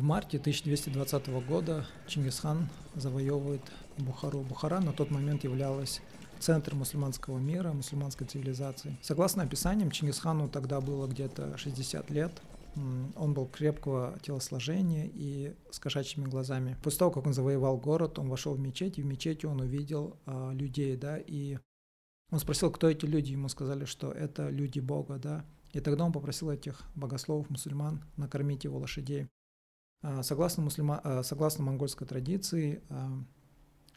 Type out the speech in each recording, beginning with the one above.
В марте 1220 года Чингисхан завоевывает Бухару. Бухара на тот момент являлась центром мусульманского мира, мусульманской цивилизации. Согласно описаниям, Чингисхану тогда было где-то 60 лет. Он был крепкого телосложения и с кошачьими глазами. После того, как он завоевал город, он вошел в мечеть, и в мечети он увидел а, людей, да, и он спросил, кто эти люди, ему сказали, что это люди Бога, да, и тогда он попросил этих богословов, мусульман, накормить его лошадей. А, согласно, мусульма... А, согласно монгольской традиции, а,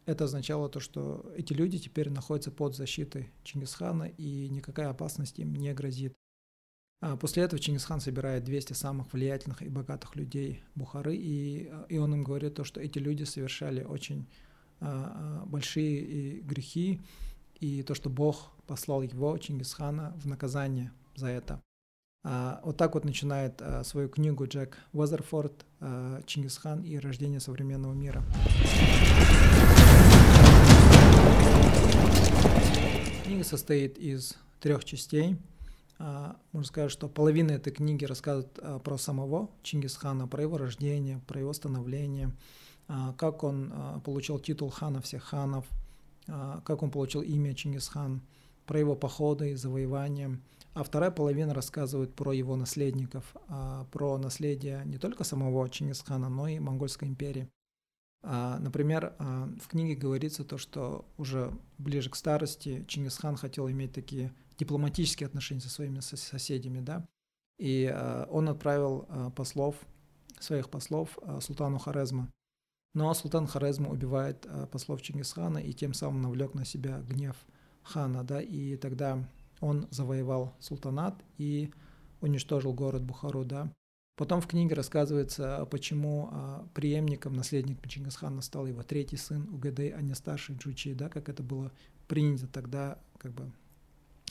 это означало то, что эти люди теперь находятся под защитой Чингисхана, и никакая опасность им не грозит. После этого Чингисхан собирает 200 самых влиятельных и богатых людей Бухары, и, и он им говорит то, что эти люди совершали очень большие грехи, и то, что Бог послал его, Чингисхана, в наказание за это. А, вот так вот начинает а, свою книгу Джек Уазерфорд а, «Чингисхан и рождение современного мира». Книга состоит из трех частей. Можно сказать, что половина этой книги рассказывает про самого Чингисхана, про его рождение, про его становление, как он получил титул хана всех ханов, как он получил имя Чингисхан, про его походы завоевания – а вторая половина рассказывает про его наследников, а, про наследие не только самого Чингисхана, но и Монгольской империи. А, например, а, в книге говорится то, что уже ближе к старости Чингисхан хотел иметь такие дипломатические отношения со своими соседями, да, и он отправил послов, своих послов султану Хорезма. Но султан Хорезма убивает послов Чингисхана и тем самым навлек на себя гнев хана, да, и тогда он завоевал султанат и уничтожил город Бухару, да. Потом в книге рассказывается, почему а, преемником, наследником Чингисхана стал его третий сын Угадей, а не старший Джучи, да, как это было принято тогда как бы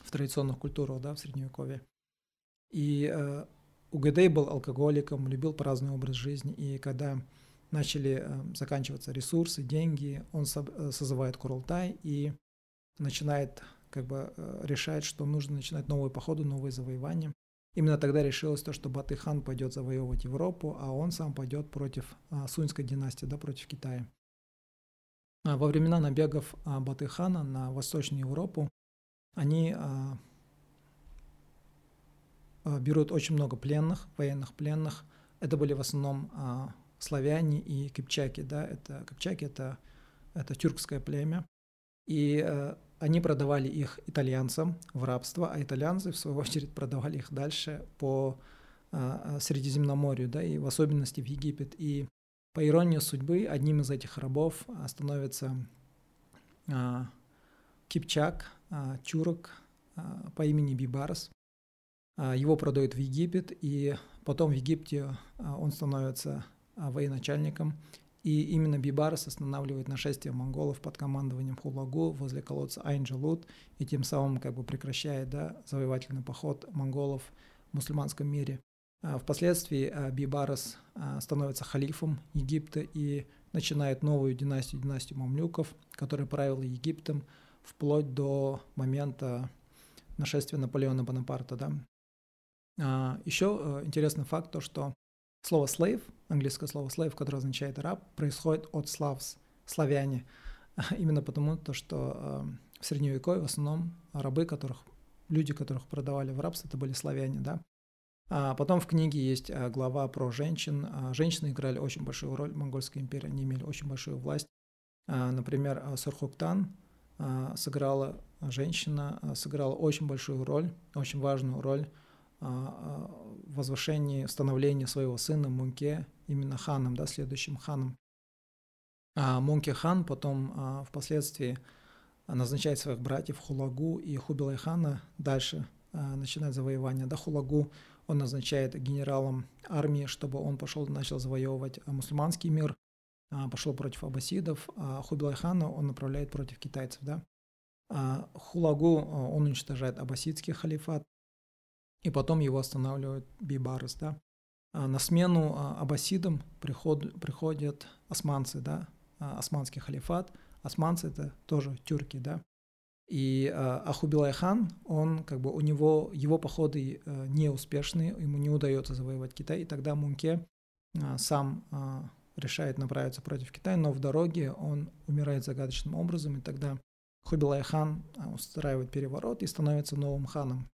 в традиционных культурах, да, в Средневековье. И э, Угадей был алкоголиком, любил праздный образ жизни, и когда начали э, заканчиваться ресурсы, деньги, он э, созывает Курултай и начинает как бы э, решает, что нужно начинать новые походы, новые завоевания. Именно тогда решилось то, что Батыхан пойдет завоевывать Европу, а он сам пойдет против а, Суньской династии, да, против Китая. А во времена набегов а, Батыхана на Восточную Европу они а, берут очень много пленных, военных пленных. Это были в основном славяне и кипчаки, да, это кипчаки это это тюркское племя. И а, они продавали их итальянцам в рабство, а итальянцы, в свою очередь, продавали их дальше по а, а, Средиземноморью, да, и в особенности в Египет. И по иронии судьбы, одним из этих рабов становится а, Кипчак, а, Чурок а, по имени Бибарс. А, его продают в Египет, и потом в Египте а, он становится а, военачальником и именно Бибарс останавливает нашествие монголов под командованием Хулагу возле колодца Айнджалут и тем самым как бы прекращает да, завоевательный поход монголов в мусульманском мире. А впоследствии а, Бибарас а, становится халифом Египта и начинает новую династию, династию мамлюков, которая правила Египтом вплоть до момента нашествия Наполеона Бонапарта. Да. Еще интересный факт, то, что Слово slave, английское слово slave, которое означает раб, происходит от славс, славяне. Именно потому, то, что э, в Средневековье в основном рабы, которых, люди, которых продавали в рабство, это были славяне, да. А потом в книге есть э, глава про женщин. А женщины играли очень большую роль в Монгольской империи, они имели очень большую власть. А, например, э, Сурхуктан сыграла женщина, сыграла очень большую роль, очень важную роль возвышении, становлении своего сына Мунке именно ханом, да, следующим ханом. А Мунке хан потом а, впоследствии назначает своих братьев Хулагу и Хубилай хана дальше а, начинает завоевание. Да, Хулагу он назначает генералом армии, чтобы он пошел начал завоевывать мусульманский мир, а, пошел против аббасидов, а Хубилай хана он направляет против китайцев. Да. А Хулагу он уничтожает аббасидский халифат, и потом его останавливает Бибарес, да. А на смену а, аббасидам приход, приходят османцы, да, а, османский халифат. Османцы это тоже тюрки, да. И а, Ахубилай он как бы у него его походы неуспешные, ему не удается завоевать Китай, и тогда Мунке а, сам а, решает направиться против Китая, но в дороге он умирает загадочным образом, и тогда Хубилай хан а, устраивает переворот и становится новым ханом.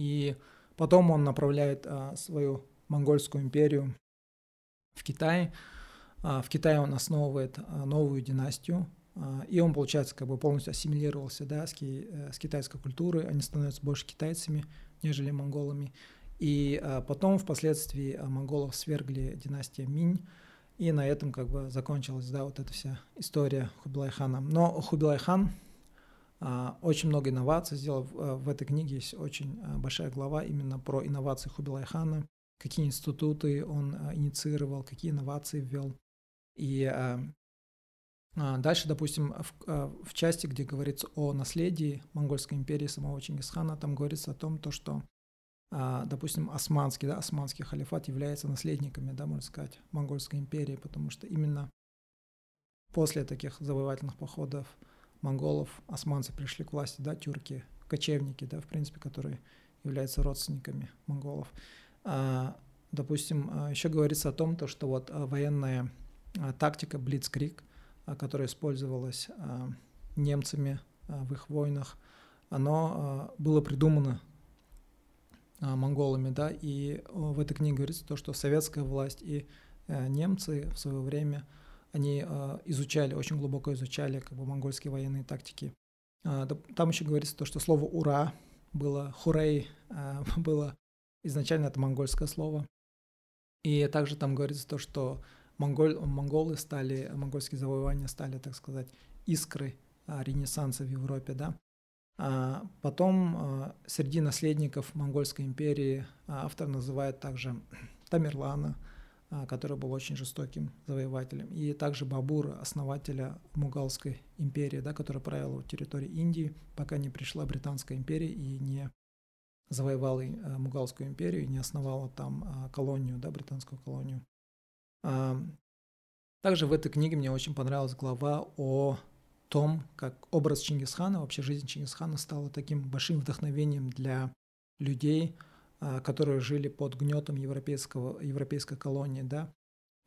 И потом он направляет а, свою монгольскую империю в Китай. А, в Китае он основывает а, новую династию, а, и он, получается, как бы полностью ассимилировался да, с, ки, э, с китайской культурой, они становятся больше китайцами, нежели монголами. И а, потом, впоследствии, а, монголов свергли династия Минь, и на этом как бы закончилась, да, вот эта вся история Хубилай-хана. Но Хубилай-хан очень много инноваций сделал. В, в этой книге есть очень а, большая глава именно про инновации Хубилай-хана, какие институты он а, инициировал, какие инновации ввел. И а, а, дальше, допустим, в, а, в части, где говорится о наследии монгольской империи самого Чингисхана, там говорится о том, то, что а, допустим, османский, да, османский халифат является наследниками, да, можно сказать, монгольской империи, потому что именно после таких завоевательных походов монголов османцы пришли к власти, да, тюрки, кочевники, да, в принципе, которые являются родственниками монголов. А, допустим, а, еще говорится о том, то, что вот военная тактика Блицкрик, которая использовалась немцами в их войнах, оно было придумано а, монголами, да, и в этой книге говорится то, что советская власть и немцы в свое время, они а, изучали, очень глубоко изучали как бы монгольские военные тактики. А, там еще говорится то, что слово «ура» было «хурей», было изначально это монгольское слово. И также там говорится то, что монголь, монголы стали, монгольские завоевания стали, так сказать, искрой ренессанса в Европе, да. А потом а, среди наследников Монгольской империи а, автор называет также Тамерлана, который был очень жестоким завоевателем, и также Бабур, основателя Мугалской империи, да, которая правила территории Индии, пока не пришла Британская империя и не завоевала Мугалскую империю и не основала там колонию, да, британскую колонию. Также в этой книге мне очень понравилась глава о том, как образ Чингисхана, вообще жизнь Чингисхана стала таким большим вдохновением для людей, а, которые жили под гнетом европейского, европейской колонии. Да?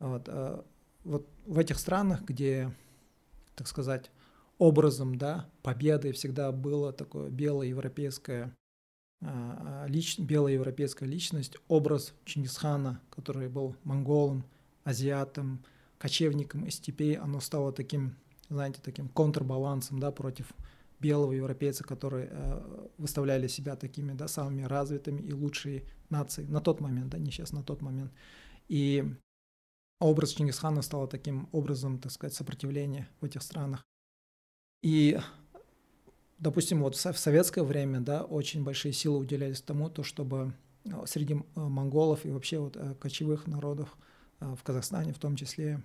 Вот, а, вот в этих странах, где, так сказать, образом да, победы всегда было такое белое европейское а, лич, белая европейская личность, образ Чингисхана, который был монголом, азиатом, кочевником из степей, оно стало таким знаете, таким контрбалансом, да, против белого европейца, которые э, выставляли себя такими, да, самыми развитыми и лучшие нации на тот момент, да, не сейчас, на тот момент. И образ Чингисхана стал таким образом, так сказать, сопротивления в этих странах. И, допустим, вот в советское время, да, очень большие силы уделялись тому, то, чтобы э, среди э, монголов и вообще вот кочевых народов в Казахстане в том числе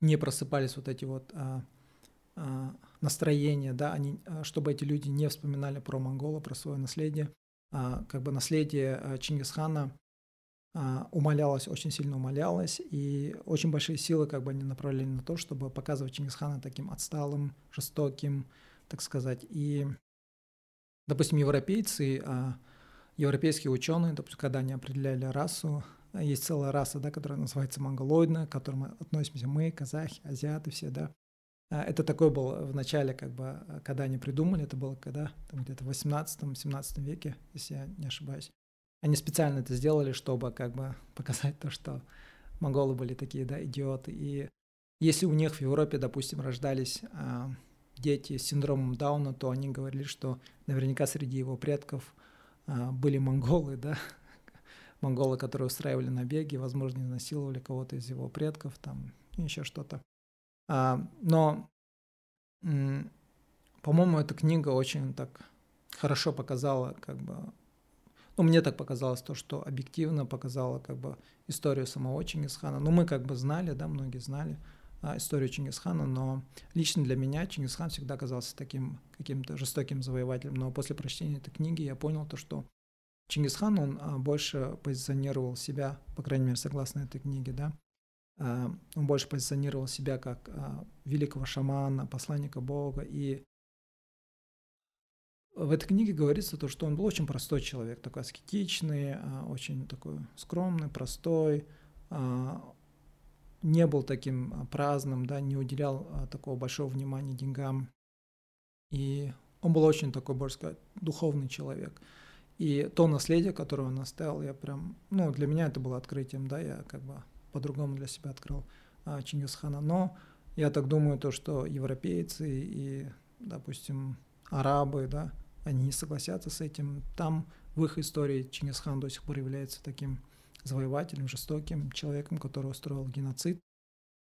не просыпались вот эти вот а, настроения, да, они, а, чтобы эти люди не вспоминали про монгола, про свое наследие, а, как бы наследие а, Чингисхана а, умалялось, очень сильно умалялось, и очень большие силы как бы они направляли на то, чтобы показывать Чингисхана таким отсталым, жестоким, так сказать, и, допустим, европейцы, а, европейские ученые, допустим, когда они определяли расу, есть целая раса, да, которая называется монголоидная, к которой мы относимся мы, казахи, азиаты все, да. А, это такой был в начале, как бы, когда они придумали, это было когда, там где-то в 18-17 веке, если я не ошибаюсь. Они специально это сделали, чтобы как бы показать то, что монголы были такие, да, идиоты. И если у них в Европе, допустим, рождались а, дети с синдромом Дауна, то они говорили, что наверняка среди его предков а, были монголы, да, монголы, которые устраивали набеги, возможно, изнасиловали кого-то из его предков, там еще что-то. А, но, по-моему, эта книга очень так хорошо показала, как бы, ну, мне так показалось то, что объективно показала, как бы, историю самого Чингисхана. Ну, мы как бы знали, да, многие знали а, историю Чингисхана, но лично для меня Чингисхан всегда казался таким каким-то жестоким завоевателем. Но после прочтения этой книги я понял то, что Чингисхан, он а, больше позиционировал себя, по крайней мере, согласно этой книге, да, он больше позиционировал себя как а, великого шамана, посланника Бога. И в этой книге говорится то, что он был очень простой человек, такой аскетичный, очень такой скромный, простой, не был таким праздным, да, не уделял такого большого внимания деньгам. И он был очень такой, можно сказать, духовный человек. И то наследие, которое он оставил, я прям, ну, для меня это было открытием, да, я как бы по-другому для себя открыл а, Чингисхана. Но я так думаю, то, что европейцы и, допустим, арабы, да, они не согласятся с этим. Там в их истории Чингисхан до сих пор является таким завоевателем, жестоким человеком, который устроил геноцид.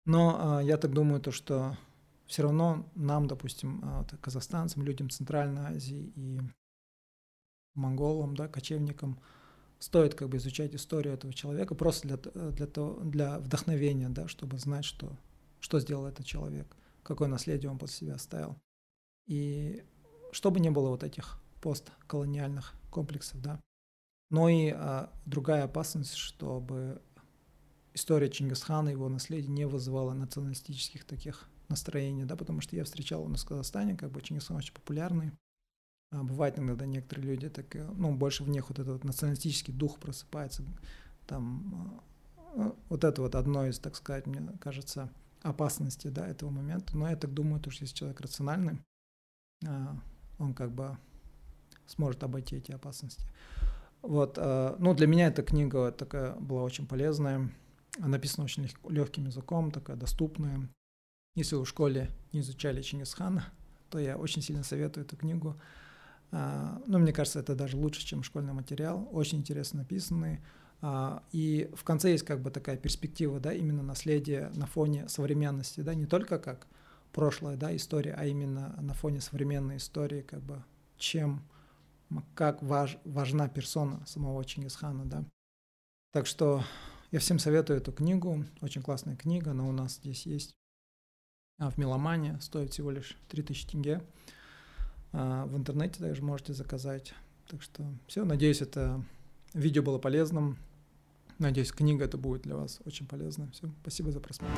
Но а, я так думаю, то, что все равно нам, допустим, а, казахстанцам, людям Центральной Азии и монголам, да, кочевникам, стоит как бы изучать историю этого человека просто для, для, того, для вдохновения, да, чтобы знать, что, что сделал этот человек, какое наследие он после себя оставил. И чтобы не было вот этих постколониальных комплексов, да. Но и а, другая опасность, чтобы история Чингисхана его наследия не вызывала националистических таких настроений, да, потому что я встречал у нас в Казахстане, как бы Чингисхан очень популярный, а бывает иногда некоторые люди, так, э, ну, больше в них вот этот националистический дух просыпается, там, а, вот это вот одно из, так сказать, мне кажется, опасностей, да, этого момента, но я так думаю, то, что если человек рациональный, а, он как бы сможет обойти эти опасности. Вот, ну, для меня эта книга такая была очень полезная, написана очень легким языком, такая доступная. Если вы в школе не изучали Чингисхана, то я очень сильно советую эту книгу. А, ну, мне кажется, это даже лучше, чем школьный материал, очень интересно написанный. А, и в конце есть как бы такая перспектива, да, именно наследие на фоне современности, да, не только как прошлая, да, история, а именно на фоне современной истории, как бы, чем, как важ, важна персона самого Чингисхана, да. Так что я всем советую эту книгу, очень классная книга, она у нас здесь есть а, в Меломане, стоит всего лишь 3000 тенге. А, в интернете также можете заказать. Так что все, надеюсь, это видео было полезным. Надеюсь, книга это будет для вас очень полезна. Все, спасибо за просмотр.